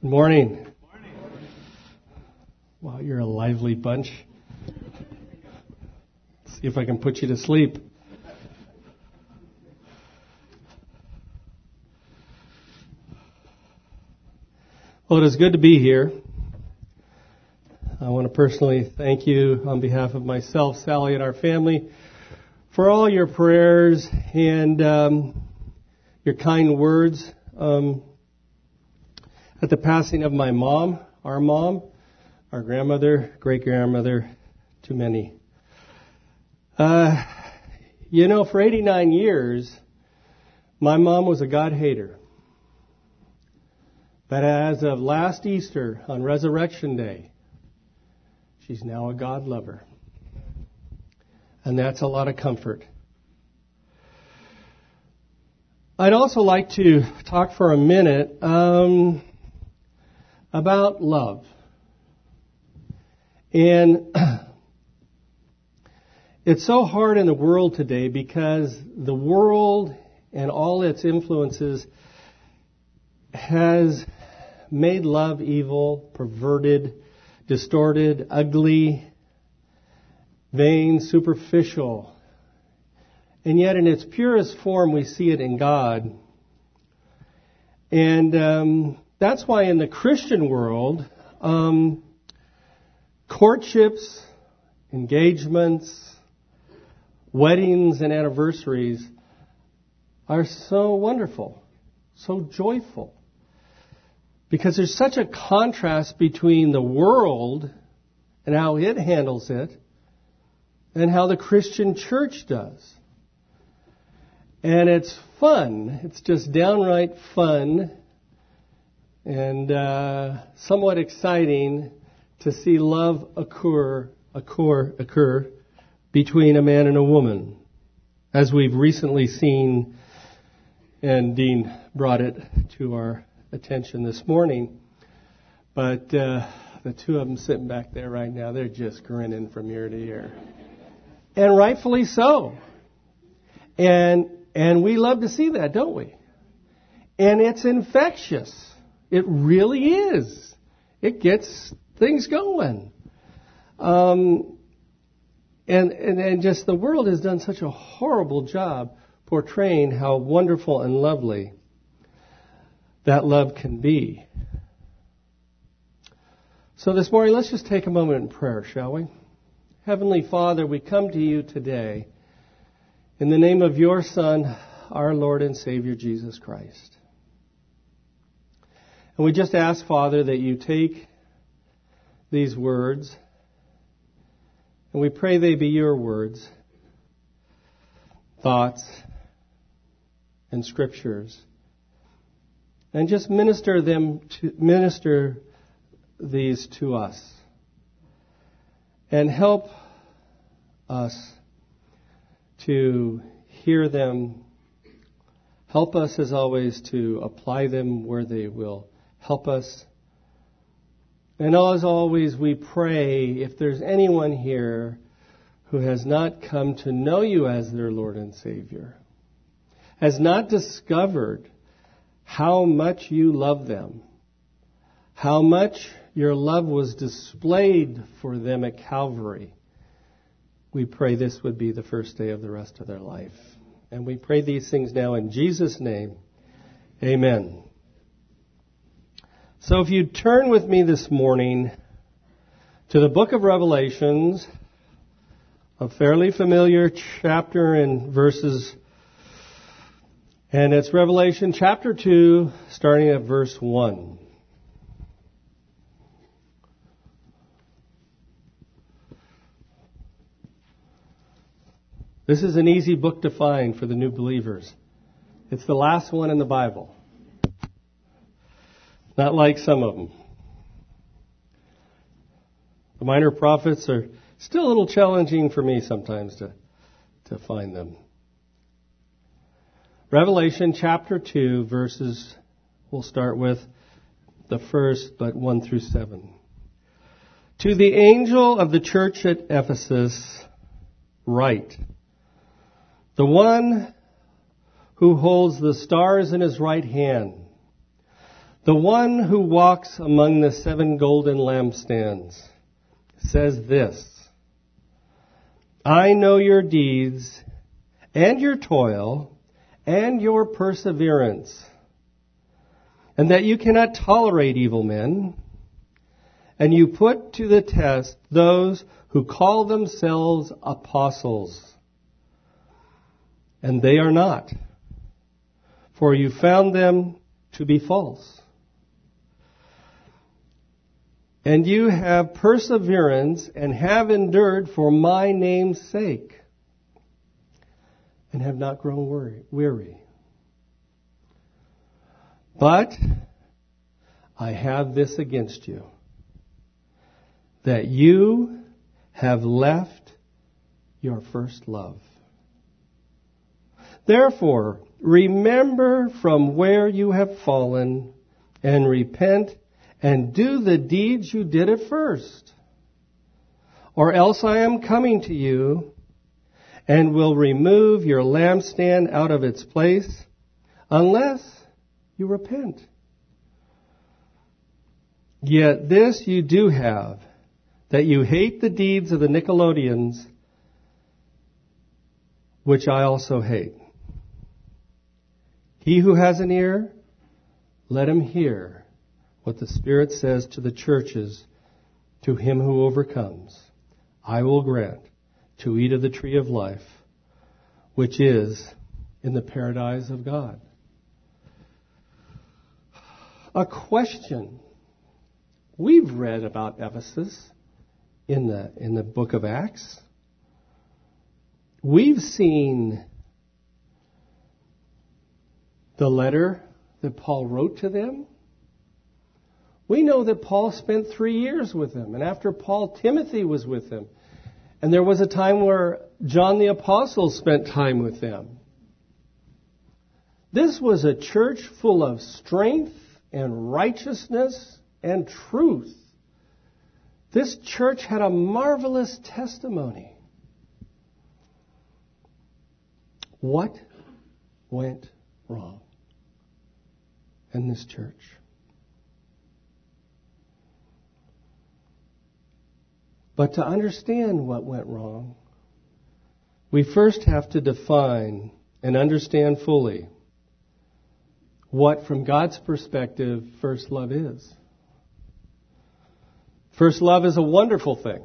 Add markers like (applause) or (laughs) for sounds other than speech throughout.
Good morning. Wow, you're a lively bunch. Let's see if I can put you to sleep. Well, it is good to be here. I want to personally thank you on behalf of myself, Sally, and our family for all your prayers and um, your kind words. Um, at the passing of my mom, our mom, our grandmother, great grandmother, too many. Uh, you know, for 89 years, my mom was a God hater. But as of last Easter on Resurrection Day, she's now a God lover. And that's a lot of comfort. I'd also like to talk for a minute um, about love. And (clears throat) it's so hard in the world today because the world and all its influences has made love evil, perverted, distorted, ugly, vain, superficial. And yet, in its purest form, we see it in God. And um, that's why in the Christian world, um, courtships, engagements, weddings, and anniversaries are so wonderful, so joyful. Because there's such a contrast between the world and how it handles it and how the Christian church does. And it's fun. It's just downright fun and uh, somewhat exciting to see love occur, occur, occur between a man and a woman, as we've recently seen, and Dean brought it to our attention this morning. But uh, the two of them sitting back there right now, they're just grinning from ear to ear, and rightfully so. And and we love to see that, don't we? And it's infectious. It really is. It gets things going. Um, and, and, and just the world has done such a horrible job portraying how wonderful and lovely that love can be. So this morning, let's just take a moment in prayer, shall we? Heavenly Father, we come to you today in the name of your Son, our Lord and Savior, Jesus Christ. And we just ask, Father, that you take these words and we pray they be your words, thoughts, and scriptures. And just minister them to, minister these to us. And help us to hear them. Help us, as always, to apply them where they will help us. And as always, we pray if there's anyone here who has not come to know you as their Lord and Savior, has not discovered how much you love them, how much your love was displayed for them at Calvary, we pray this would be the first day of the rest of their life. And we pray these things now in Jesus' name. Amen. So if you turn with me this morning to the book of Revelations, a fairly familiar chapter and verses, and it's Revelation chapter 2, starting at verse 1. This is an easy book to find for the new believers. It's the last one in the Bible. Not like some of them. The minor prophets are still a little challenging for me sometimes to, to find them. Revelation chapter 2, verses, we'll start with the first, but 1 through 7. To the angel of the church at Ephesus, write, the one who holds the stars in his right hand The one who walks among the seven golden lampstands says this I know your deeds and your toil and your perseverance, and that you cannot tolerate evil men, and you put to the test those who call themselves apostles, and they are not, for you found them to be false. And you have perseverance and have endured for my name's sake and have not grown weary. But I have this against you that you have left your first love. Therefore, remember from where you have fallen and repent and do the deeds you did at first. Or else I am coming to you and will remove your lampstand out of its place unless you repent. Yet this you do have, that you hate the deeds of the Nicolaitans, which I also hate. He who has an ear, let him hear what the Spirit says to the churches, to him who overcomes, I will grant to eat of the tree of life, which is in the paradise of God. A question. We've read about Ephesus in the, in the book of Acts. We've seen the letter that Paul wrote to them. We know that Paul spent three years with them, and after Paul, Timothy was with them. And there was a time where John the Apostle spent time with them. This was a church full of strength and righteousness and truth. This church had a marvelous testimony. What went wrong in this church? But to understand what went wrong, we first have to define and understand fully what, from God's perspective, first love is. First love is a wonderful thing.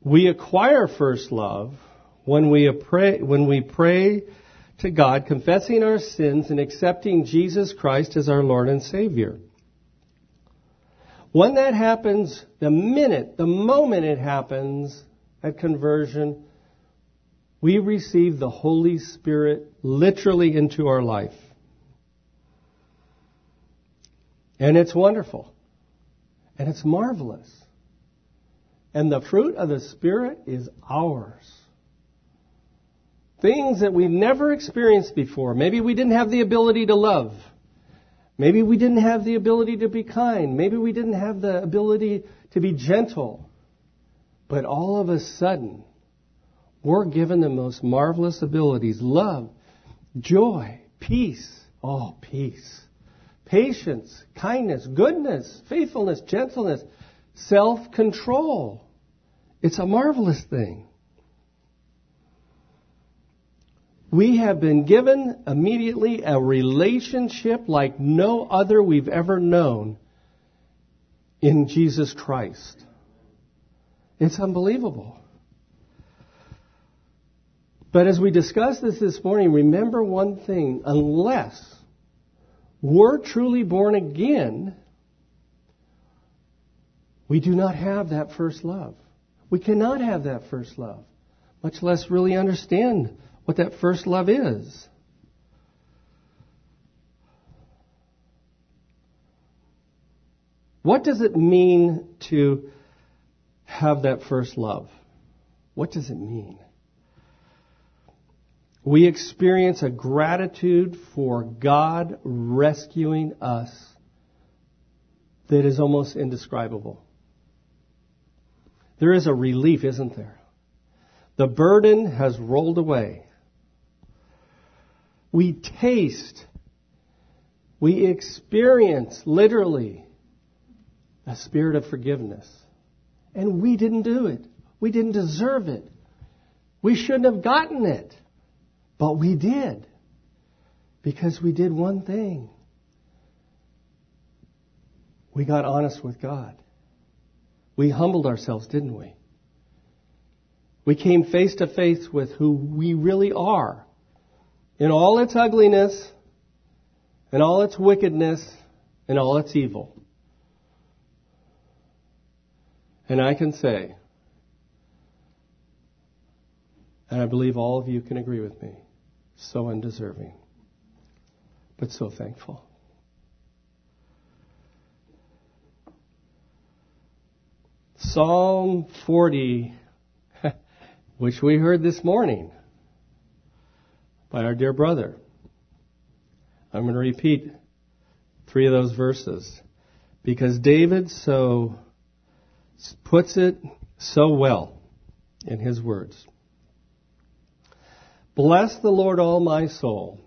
We acquire first love when we pray, when we pray to God, confessing our sins and accepting Jesus Christ as our Lord and Savior. When that happens, the minute, the moment it happens at conversion, we receive the Holy Spirit literally into our life. And it's wonderful. And it's marvelous. And the fruit of the Spirit is ours. Things that we've never experienced before. Maybe we didn't have the ability to love. Maybe we didn't have the ability to be kind. Maybe we didn't have the ability to be gentle. But all of a sudden, we're given the most marvelous abilities love, joy, peace. Oh, peace. Patience, kindness, goodness, faithfulness, gentleness, self control. It's a marvelous thing. We have been given immediately a relationship like no other we've ever known in Jesus Christ. It's unbelievable. But as we discuss this this morning, remember one thing. Unless we're truly born again, we do not have that first love. We cannot have that first love, much less really understand what that first love is. What does it mean to have that first love? What does it mean? We experience a gratitude for God rescuing us that is almost indescribable. There is a relief, isn't there? The burden has rolled away. We taste, we experience literally a spirit of forgiveness. And we didn't do it. We didn't deserve it. We shouldn't have gotten it. But we did. Because we did one thing. We got honest with God. We humbled ourselves, didn't we? We came face to face with who we really are in all its ugliness, in all its wickedness, in all its evil. And I can say, and I believe all of you can agree with me, so undeserving, but so thankful. Psalm 40, (laughs) which we heard this morning by our dear brother. I'm going to repeat three of those verses because David so puts it so well in his words. Bless the Lord, all my soul,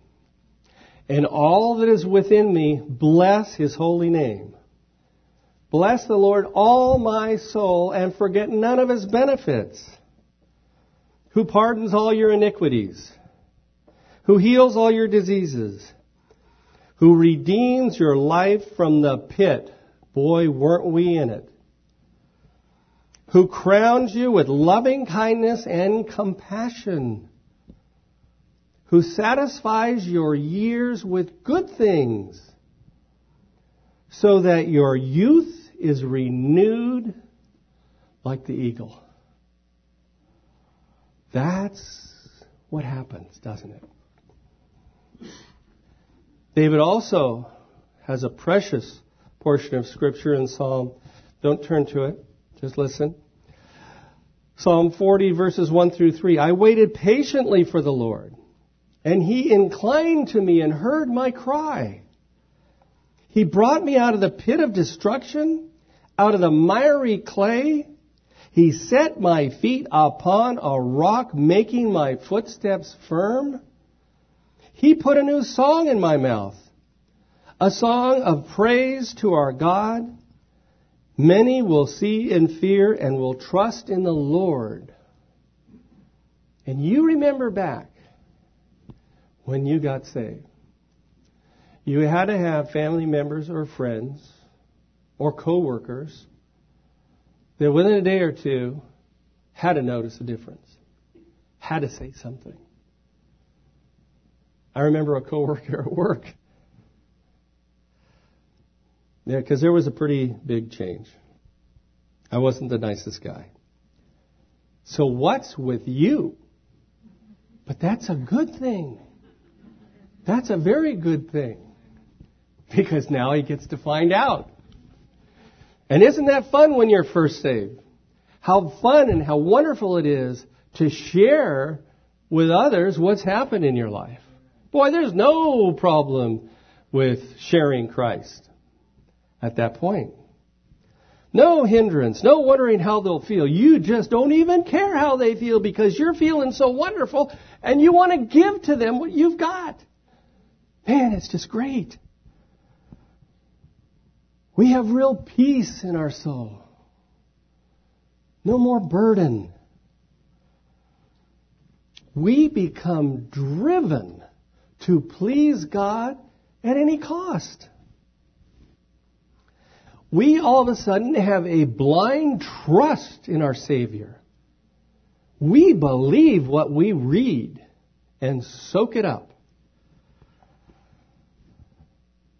and all that is within me, bless his holy name. Bless the Lord, all my soul, and forget none of his benefits, who pardons all your iniquities, who heals all your diseases, who redeems your life from the pit. Boy, weren't we in it who crowns you with loving kindness and compassion, who satisfies your years with good things, so that your youth is renewed like the eagle. That's what happens, doesn't it? David also has a precious portion of scripture in Psalm. Don't turn to it. Just listen. Psalm 40 verses 1 through 3. I waited patiently for the Lord, and he inclined to me and heard my cry. He brought me out of the pit of destruction, out of the miry clay. He set my feet upon a rock, making my footsteps firm. He put a new song in my mouth, a song of praise to our God. Many will see and fear and will trust in the Lord. And you remember back when you got saved. You had to have family members or friends or coworkers that within a day or two had to notice a difference, had to say something. I remember a coworker (laughs) at work yeah, because there was a pretty big change. I wasn't the nicest guy. So what's with you? But that's a good thing. That's a very good thing. Because now he gets to find out. And isn't that fun when you're first saved? How fun and how wonderful it is to share with others what's happened in your life. Boy, there's no problem with sharing Christ at that point. No hindrance, no wondering how they'll feel. You just don't even care how they feel because you're feeling so wonderful and you want to give to them what you've got. Man, it's just great. We have real peace in our soul. No more burden. We become driven to please God at any cost we all of a sudden have a blind trust in our Savior. We believe what we read and soak it up.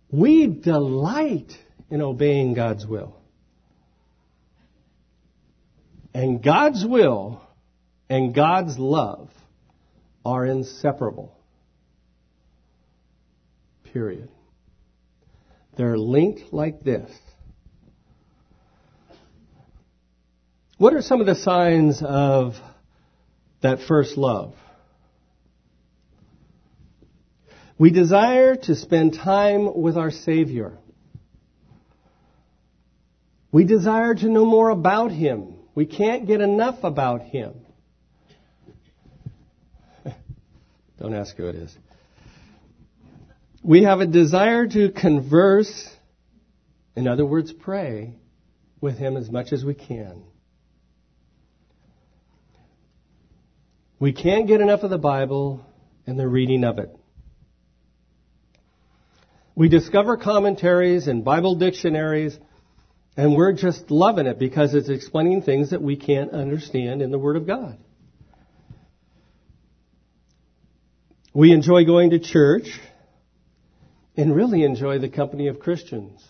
We delight in obeying God's will. And God's will and God's love are inseparable. Period. They're linked like this. What are some of the signs of that first love? We desire to spend time with our Savior. We desire to know more about Him. We can't get enough about Him. (laughs) Don't ask who it is. We have a desire to converse, in other words, pray with Him as much as we can. We can't get enough of the Bible and the reading of it. We discover commentaries and Bible dictionaries, and we're just loving it because it's explaining things that we can't understand in the Word of God. We enjoy going to church and really enjoy the company of Christians.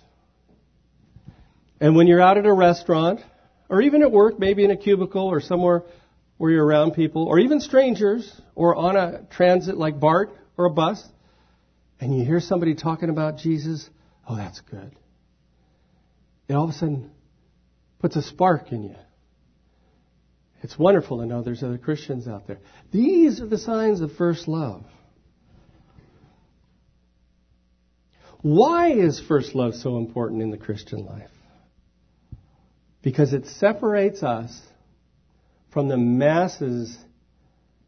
And when you're out at a restaurant, or even at work, maybe in a cubicle or somewhere where you're around people, or even strangers, or on a transit like BART or a bus, and you hear somebody talking about Jesus, oh, that's good. It all of a sudden puts a spark in you. It's wonderful to know there's other Christians out there. These are the signs of first love. Why is first love so important in the Christian life? Because it separates us from the masses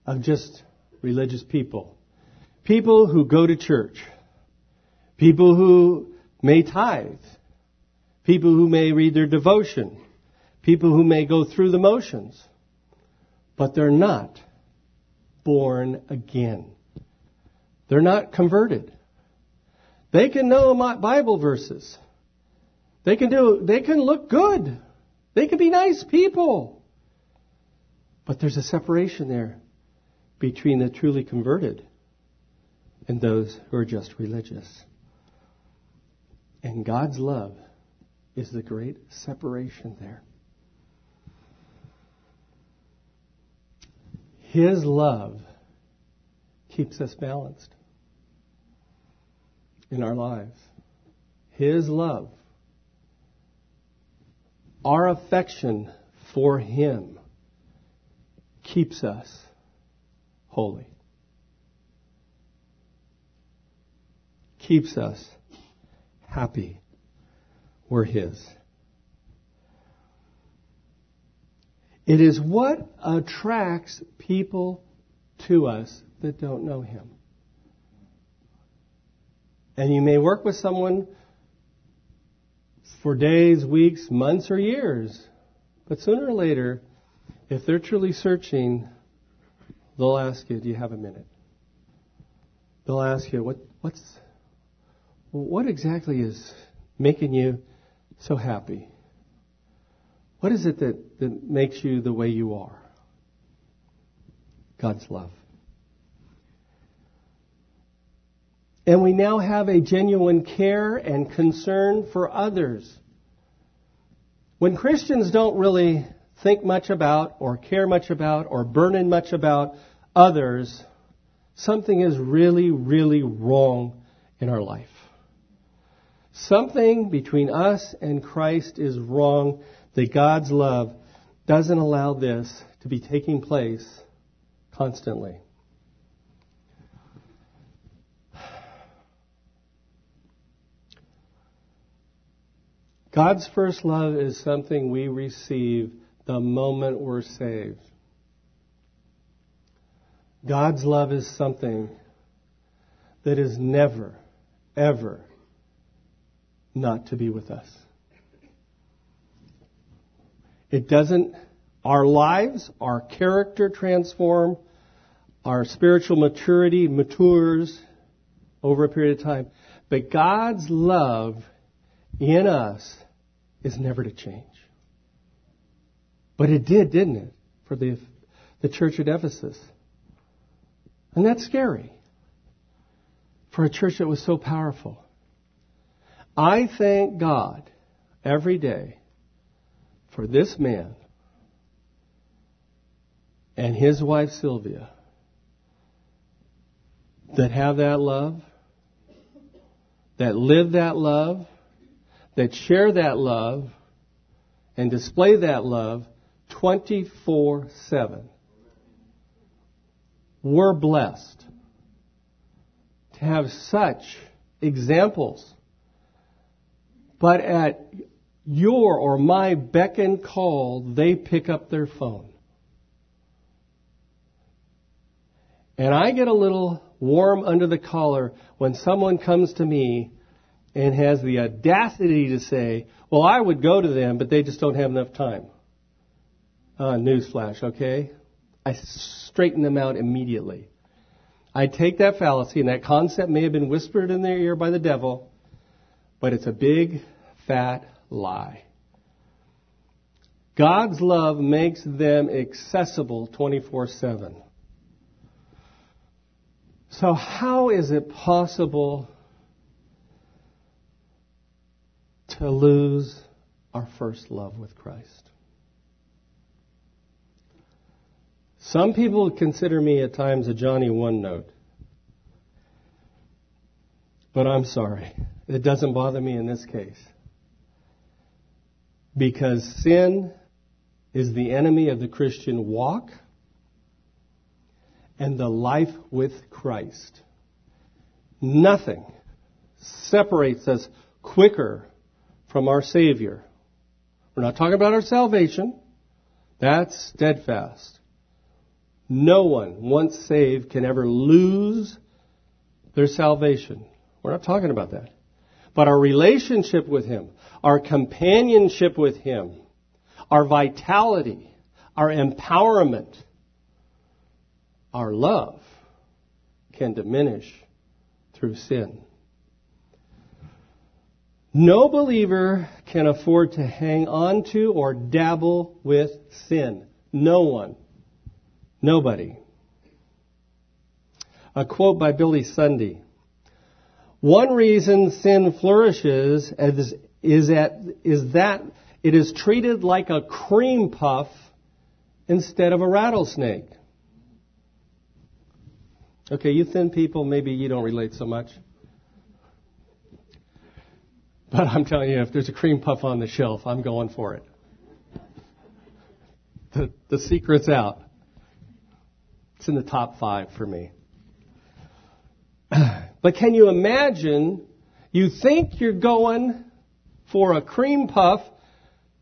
of just religious people. People who go to church. People who may tithe. People who may read their devotion. People who may go through the motions. But they're not born again. They're not converted. They can know Bible verses. They can do, they can look good. They can be nice people. But there's a separation there between the truly converted and those who are just religious. And God's love is the great separation there. His love keeps us balanced in our lives. His love, our affection for Him keeps us holy. Keeps us happy. We're His. It is what attracts people to us that don't know Him. And you may work with someone for days, weeks, months, or years. But sooner or later, if they're truly searching, they'll ask you, Do you have a minute? They'll ask you, what, what's, what exactly is making you so happy? What is it that, that makes you the way you are? God's love. And we now have a genuine care and concern for others. When Christians don't really think much about or care much about or burden much about others, something is really, really wrong in our life. Something between us and Christ is wrong that God's love doesn't allow this to be taking place constantly. God's first love is something we receive the moment we're saved. God's love is something that is never, ever not to be with us. It doesn't, our lives, our character transform, our spiritual maturity matures over a period of time. But God's love in us is never to change. But it did, didn't it, for the, the church at Ephesus? And that's scary for a church that was so powerful. I thank God every day for this man and his wife Sylvia that have that love, that live that love, that share that love and display that love 24 7. We're blessed to have such examples. But at your or my beck and call, they pick up their phone. And I get a little warm under the collar when someone comes to me and has the audacity to say, well, I would go to them, but they just don't have enough time. Uh, newsflash, okay? I straighten them out immediately. I take that fallacy, and that concept may have been whispered in their ear by the devil, but it's a big, fat lie. God's love makes them accessible 24 7. So, how is it possible to lose our first love with Christ? Some people consider me at times a Johnny One Note. But I'm sorry. It doesn't bother me in this case. Because sin is the enemy of the Christian walk and the life with Christ. Nothing separates us quicker from our Savior. We're not talking about our salvation. That's steadfast. No one, once saved, can ever lose their salvation. We're not talking about that. But our relationship with Him, our companionship with Him, our vitality, our empowerment, our love can diminish through sin. No believer can afford to hang on to or dabble with sin. No one. Nobody. A quote by Billy Sunday. One reason sin flourishes is, is, that, is that it is treated like a cream puff instead of a rattlesnake. Okay, you thin people, maybe you don't relate so much. But I'm telling you, if there's a cream puff on the shelf, I'm going for it. The, the secret's out. It's in the top five for me. (clears throat) But can you imagine you think you're going for a cream puff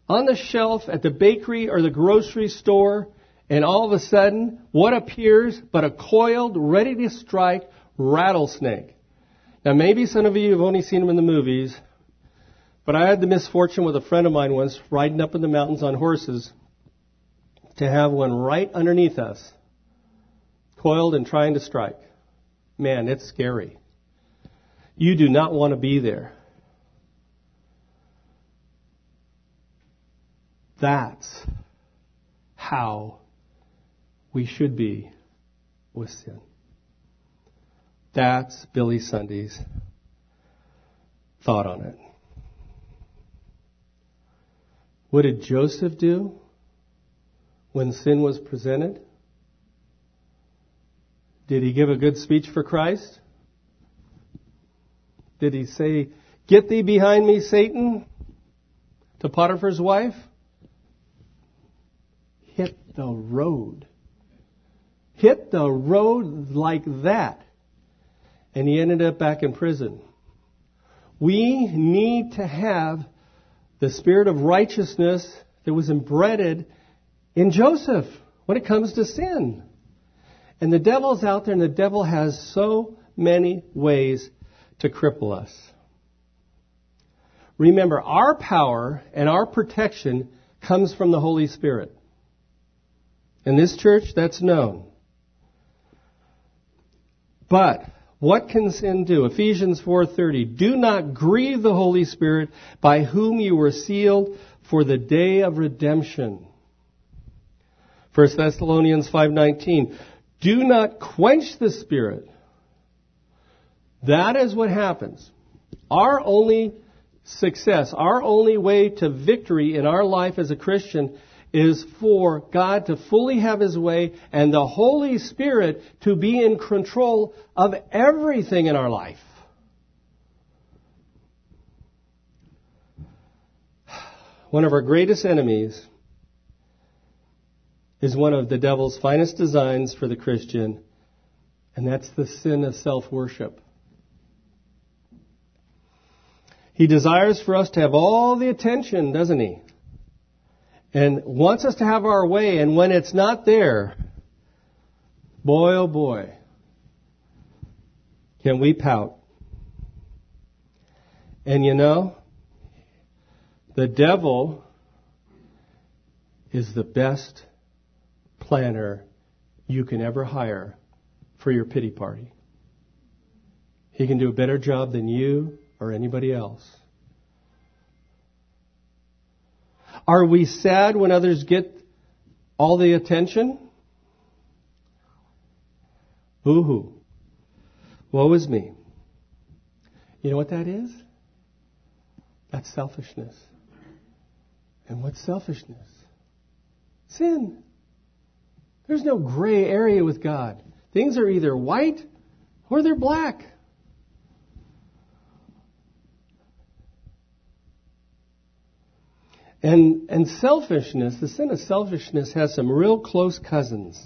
on the shelf at the bakery or the grocery store, and all of a sudden, what appears but a coiled, ready to strike rattlesnake? Now, maybe some of you have only seen them in the movies, but I had the misfortune with a friend of mine once riding up in the mountains on horses to have one right underneath us, coiled and trying to strike. Man, it's scary. You do not want to be there. That's how we should be with sin. That's Billy Sunday's thought on it. What did Joseph do when sin was presented? Did he give a good speech for Christ? Did he say, Get thee behind me, Satan, to Potiphar's wife? Hit the road. Hit the road like that. And he ended up back in prison. We need to have the spirit of righteousness that was embedded in Joseph when it comes to sin. And the devil's out there, and the devil has so many ways to cripple us. Remember, our power and our protection comes from the Holy Spirit. In this church, that's known. But what can sin do? Ephesians 4:30. Do not grieve the Holy Spirit by whom you were sealed for the day of redemption. 1 Thessalonians 5:19. Do not quench the Spirit. That is what happens. Our only success, our only way to victory in our life as a Christian is for God to fully have His way and the Holy Spirit to be in control of everything in our life. One of our greatest enemies is one of the devil's finest designs for the Christian, and that's the sin of self worship. He desires for us to have all the attention, doesn't he? And wants us to have our way, and when it's not there, boy oh boy, can we pout? And you know, the devil is the best planner you can ever hire for your pity party. He can do a better job than you or anybody else. Are we sad when others get all the attention? Ooh hoo. Woe is me. You know what that is? That's selfishness. And what's selfishness? Sin. There's no gray area with God. Things are either white or they're black. And, and selfishness, the sin of selfishness has some real close cousins.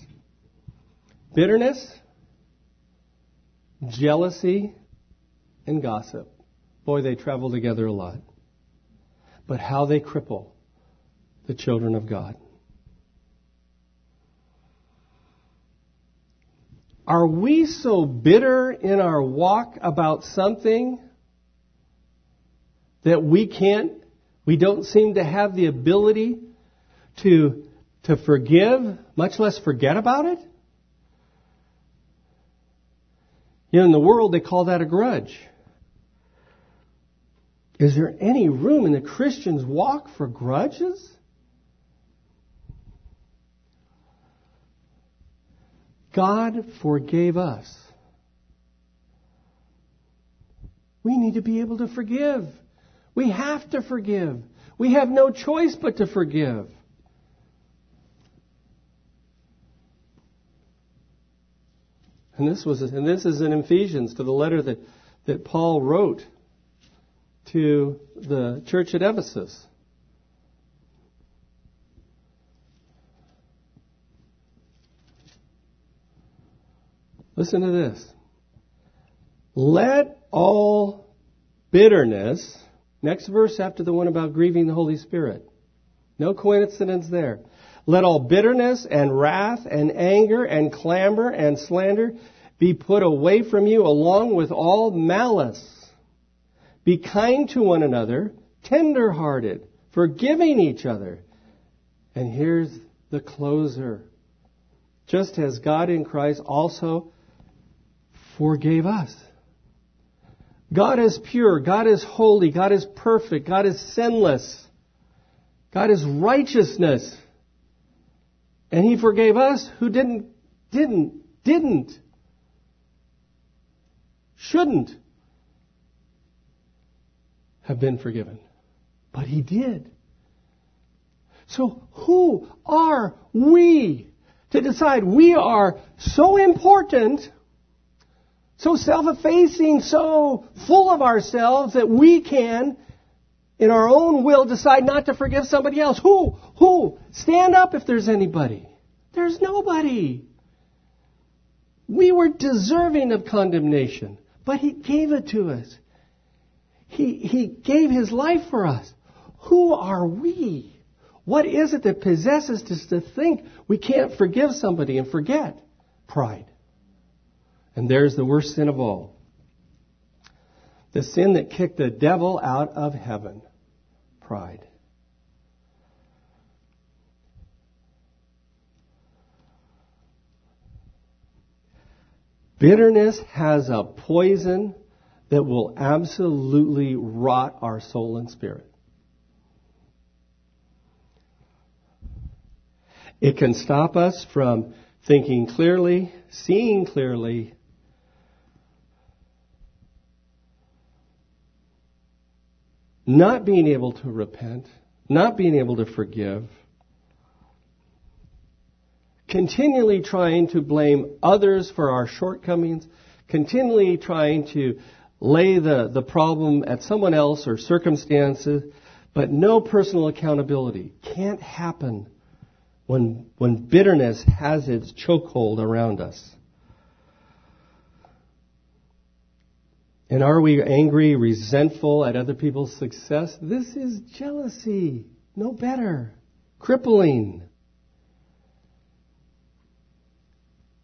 Bitterness, jealousy, and gossip. Boy, they travel together a lot. But how they cripple the children of God. Are we so bitter in our walk about something that we can't, we don't seem to have the ability to, to forgive, much less forget about it? You know, in the world, they call that a grudge. Is there any room in the Christian's walk for grudges? God forgave us. We need to be able to forgive. We have to forgive. We have no choice but to forgive. And this was and this is in Ephesians to the letter that, that Paul wrote to the church at Ephesus. Listen to this. Let all bitterness, next verse after the one about grieving the Holy Spirit. No coincidence there. Let all bitterness and wrath and anger and clamor and slander be put away from you along with all malice. Be kind to one another, tender hearted, forgiving each other. And here's the closer. Just as God in Christ also forgave us. God is pure. God is holy. God is perfect. God is sinless. God is righteousness. And He forgave us who didn't, didn't, didn't, shouldn't have been forgiven. But He did. So who are we to decide we are so important so self-effacing, so full of ourselves that we can, in our own will, decide not to forgive somebody else. Who? Who? Stand up if there's anybody. There's nobody. We were deserving of condemnation, but He gave it to us. He, he gave His life for us. Who are we? What is it that possesses us to think we can't forgive somebody and forget? Pride. And there's the worst sin of all. The sin that kicked the devil out of heaven. Pride. Bitterness has a poison that will absolutely rot our soul and spirit. It can stop us from thinking clearly, seeing clearly, not being able to repent, not being able to forgive, continually trying to blame others for our shortcomings, continually trying to lay the, the problem at someone else or circumstances, but no personal accountability. Can't happen when, when bitterness has its chokehold around us. And are we angry, resentful at other people's success? This is jealousy. No better. Crippling.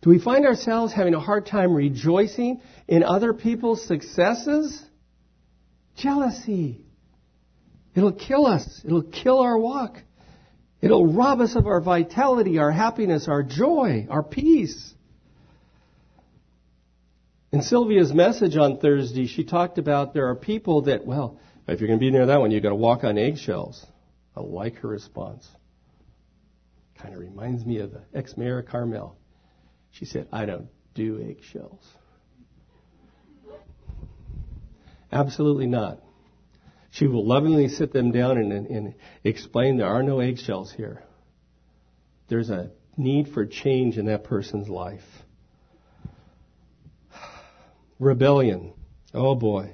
Do we find ourselves having a hard time rejoicing in other people's successes? Jealousy. It'll kill us. It'll kill our walk. It'll rob us of our vitality, our happiness, our joy, our peace. In Sylvia's message on Thursday, she talked about there are people that, well, if you're going to be near that one, you've got to walk on eggshells. I like her response. Kind of reminds me of the ex-mayor of Carmel. She said, I don't do eggshells. Absolutely not. She will lovingly sit them down and, and, explain there are no eggshells here. There's a need for change in that person's life. Rebellion. Oh boy.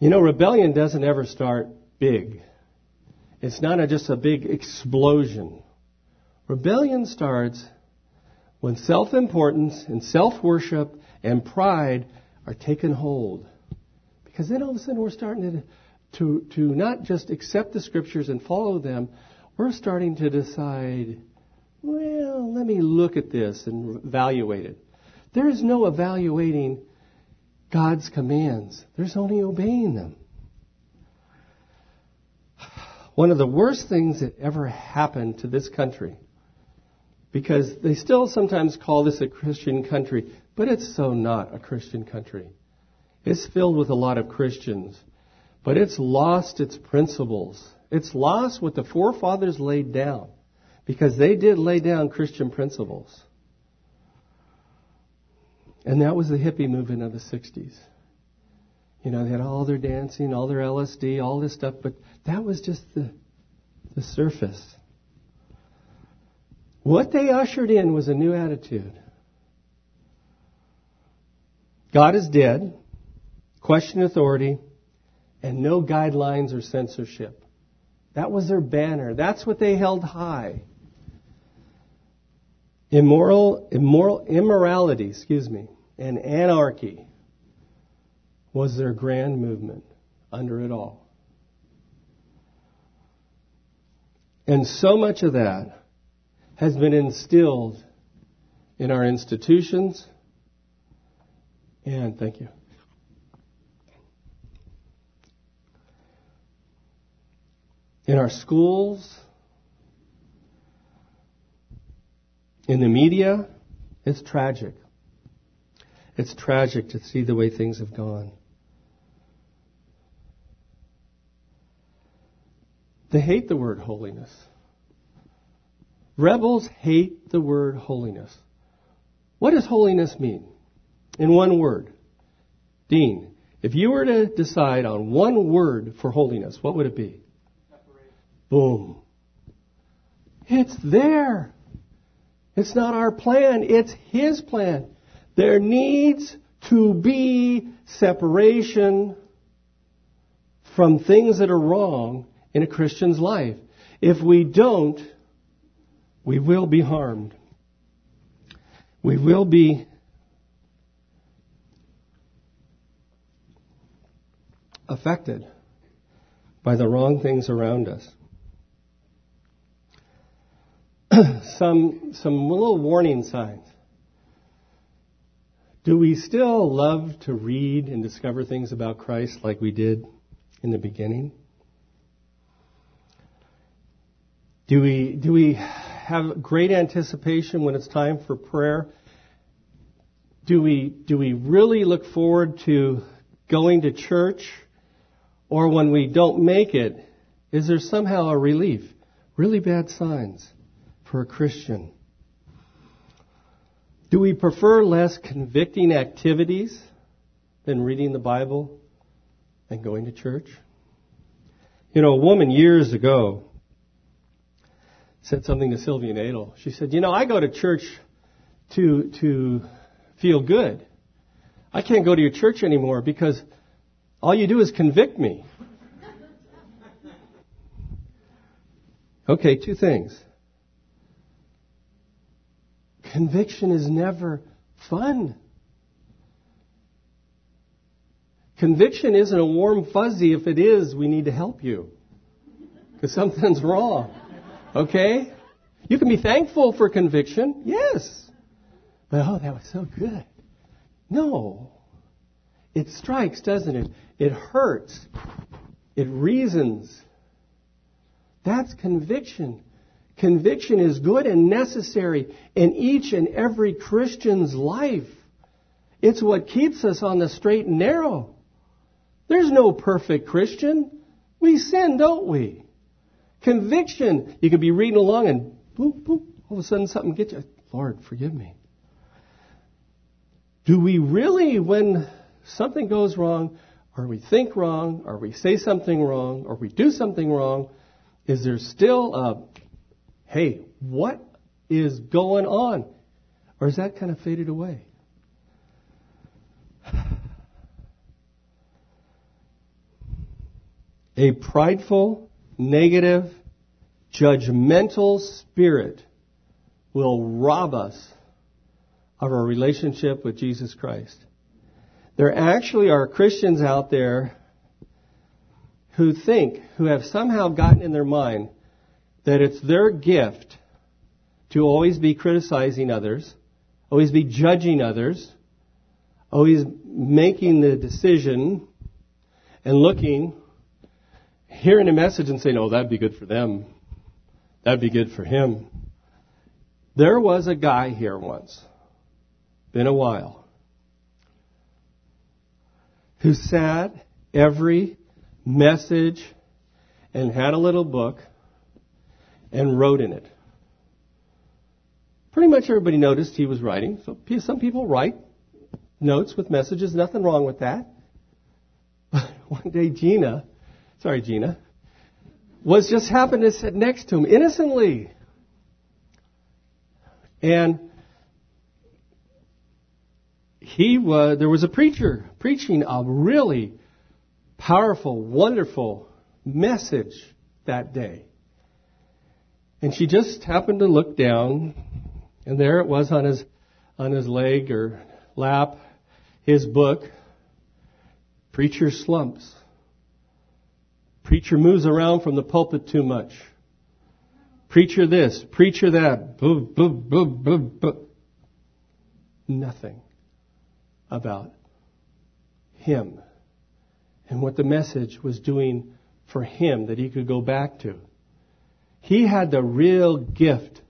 You know, rebellion doesn't ever start big. It's not a, just a big explosion. Rebellion starts when self importance and self worship and pride are taken hold. Because then all of a sudden we're starting to, to, to not just accept the scriptures and follow them, we're starting to decide, well, let me look at this and evaluate it. There is no evaluating God's commands. There's only obeying them. One of the worst things that ever happened to this country, because they still sometimes call this a Christian country, but it's so not a Christian country. It's filled with a lot of Christians, but it's lost its principles. It's lost what the forefathers laid down, because they did lay down Christian principles. And that was the hippie movement of the 60s. You know, they had all their dancing, all their LSD, all this stuff, but that was just the, the surface. What they ushered in was a new attitude. God is dead, question authority, and no guidelines or censorship. That was their banner. That's what they held high. Immoral, immoral, immorality, excuse me, and anarchy was their grand movement under it all. And so much of that has been instilled in our institutions. And thank you. In our schools, in the media, it's tragic. It's tragic to see the way things have gone. They hate the word holiness. Rebels hate the word holiness. What does holiness mean? In one word. Dean, if you were to decide on one word for holiness, what would it be? Separate. Boom. It's there. It's not our plan, it's His plan. There needs to be separation from things that are wrong in a Christian's life. If we don't, we will be harmed. We will be affected by the wrong things around us. (clears throat) some, some little warning signs. Do we still love to read and discover things about Christ like we did in the beginning? Do we, do we have great anticipation when it's time for prayer? Do we, do we really look forward to going to church? Or when we don't make it, is there somehow a relief? Really bad signs for a Christian. Do we prefer less convicting activities than reading the Bible and going to church? You know, a woman years ago said something to Sylvia Nadel. She said, "You know, I go to church to to feel good. I can't go to your church anymore because all you do is convict me." (laughs) Okay, two things. Conviction is never fun. Conviction isn't a warm fuzzy. If it is, we need to help you. Because something's wrong. Okay? You can be thankful for conviction. Yes. But, oh, that was so good. No. It strikes, doesn't it? It hurts. It reasons. That's conviction. Conviction is good and necessary in each and every Christian's life. It's what keeps us on the straight and narrow. There's no perfect Christian. We sin, don't we? Conviction. You could be reading along and boop, boop, all of a sudden something gets you. Lord, forgive me. Do we really, when something goes wrong, or we think wrong, or we say something wrong, or we do something wrong, is there still a, hey, what is going on? Or is that kind of faded away? A prideful, negative, judgmental spirit will rob us of our relationship with Jesus Christ. There actually are Christians out there who think, who have somehow gotten in their mind that it's their gift to always be criticizing others, always be judging others, always making the decision and looking, hearing a message and saying, oh, that'd be good for them. That'd be good for him. There was a guy here once, been a while, who sat every message and had a little book and wrote in it. Pretty much everybody noticed he was writing. So some people write notes with messages, nothing wrong with that. But (laughs) one day Gina, sorry Gina, was just happened to sit next to him innocently. And he was, there was a preacher preaching a really powerful, wonderful message that day. And she just happened to look down, and there it was on his, on his leg or lap, his book, Preacher Slumps. Preacher moves around from the pulpit too much. Preacher this, preacher that. Nothing about him and what the message was doing for him that he could go back to. He had the real gift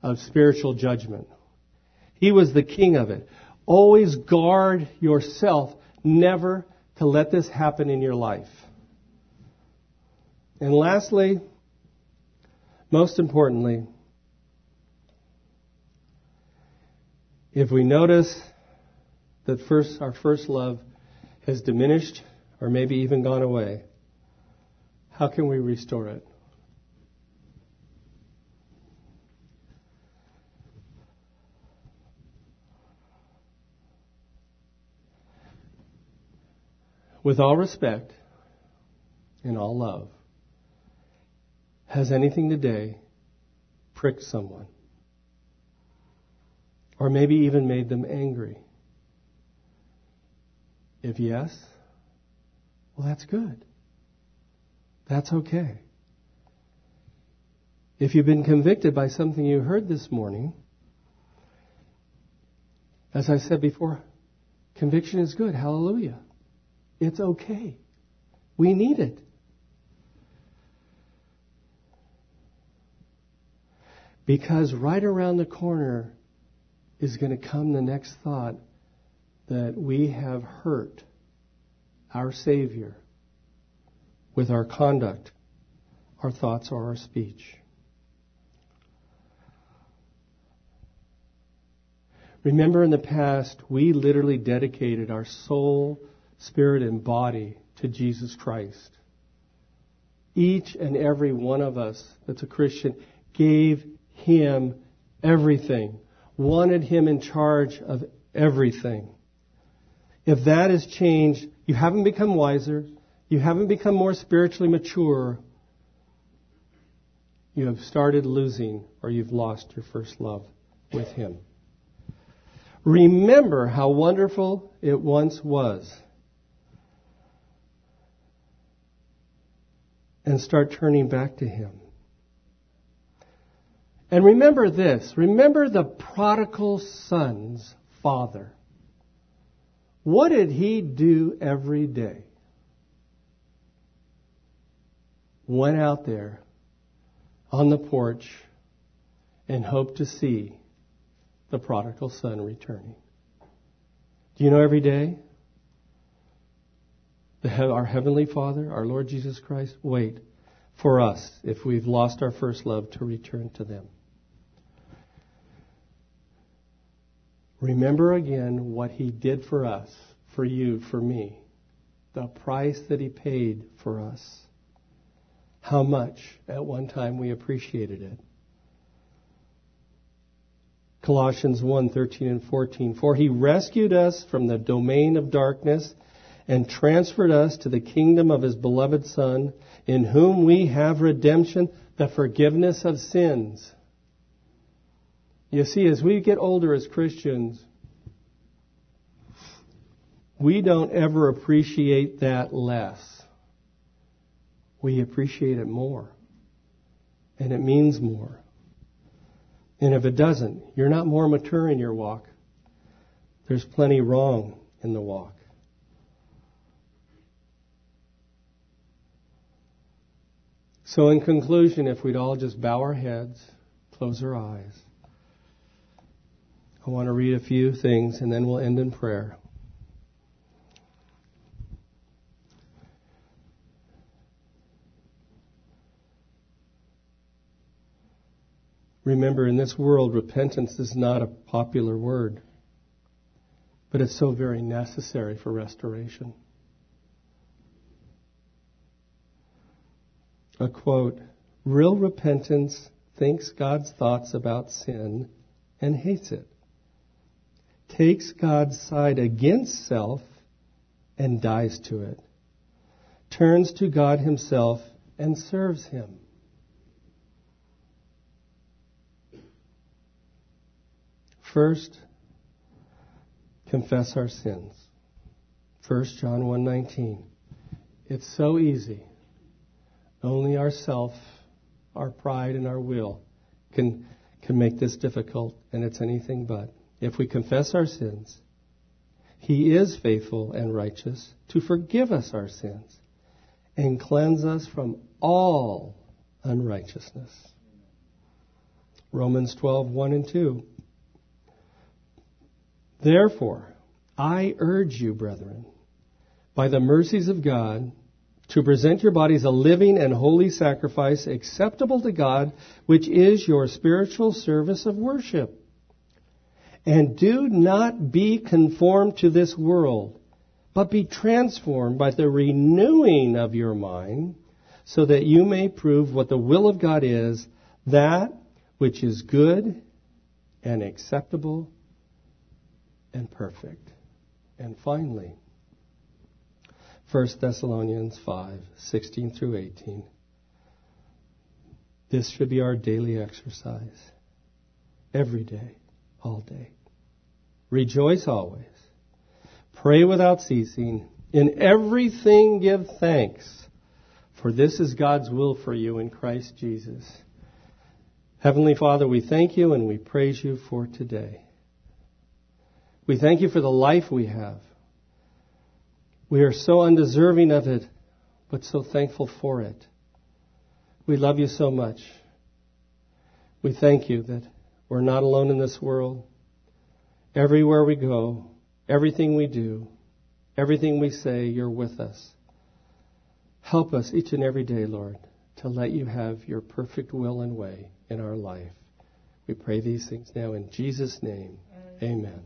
of spiritual judgment. He was the king of it. Always guard yourself never to let this happen in your life. And lastly, most importantly, if we notice that first our first love has diminished or maybe even gone away, how can we restore it? With all respect and all love, has anything today pricked someone? Or maybe even made them angry? If yes, well, that's good. That's okay. If you've been convicted by something you heard this morning, as I said before, conviction is good. Hallelujah. It's okay. We need it. Because right around the corner is going to come the next thought that we have hurt our Savior with our conduct, our thoughts, or our speech. Remember in the past, we literally dedicated our soul, spirit, and body to Jesus Christ. Each and every one of us that's a Christian gave him everything, wanted Him in charge of everything. If that has changed, you haven't become wiser, you haven't become more spiritually mature, you have started losing or you've lost your first love with Him. Remember how wonderful it once was. And start turning back to Him. And remember this remember the prodigal son's father. What did he do every day? Went out there on the porch and hoped to see the prodigal son returning. Do you know every day? Our Heavenly Father, our Lord Jesus Christ, wait for us if we've lost our first love to return to them. Remember again what He did for us, for you, for me. The price that He paid for us. How much at one time we appreciated it. Colossians 1, 13 and 14. For he rescued us from the domain of darkness and transferred us to the kingdom of his beloved Son, in whom we have redemption, the forgiveness of sins. You see, as we get older as Christians, we don't ever appreciate that less. We appreciate it more. And it means more. And if it doesn't, you're not more mature in your walk. There's plenty wrong in the walk. So, in conclusion, if we'd all just bow our heads, close our eyes, I want to read a few things and then we'll end in prayer. Remember, in this world, repentance is not a popular word, but it's so very necessary for restoration. A quote Real repentance thinks God's thoughts about sin and hates it, takes God's side against self and dies to it, turns to God Himself and serves Him. First, confess our sins. 1 John 1:19. It's so easy. Only ourself, our pride and our will can can make this difficult and it's anything but. If we confess our sins, he is faithful and righteous to forgive us our sins and cleanse us from all unrighteousness. Romans 12, 1 and 2. Therefore, I urge you, brethren, by the mercies of God, to present your bodies a living and holy sacrifice acceptable to God, which is your spiritual service of worship. And do not be conformed to this world, but be transformed by the renewing of your mind, so that you may prove what the will of God is, that which is good and acceptable and perfect. And finally, 1 Thessalonians 5, 16 through 18. This should be our daily exercise. Every day, all day. Rejoice always. Pray without ceasing. In everything give thanks, for this is God's will for you in Christ Jesus. Heavenly Father, we thank you and we praise you for today. We thank you for the life we have. We are so undeserving of it, but so thankful for it. We love you so much. We thank you that we're not alone in this world. Everywhere we go, everything we do, everything we say, you're with us. Help us each and every day, Lord, to let you have your perfect will and way in our life. We pray these things now in Jesus' name. Amen. Amen.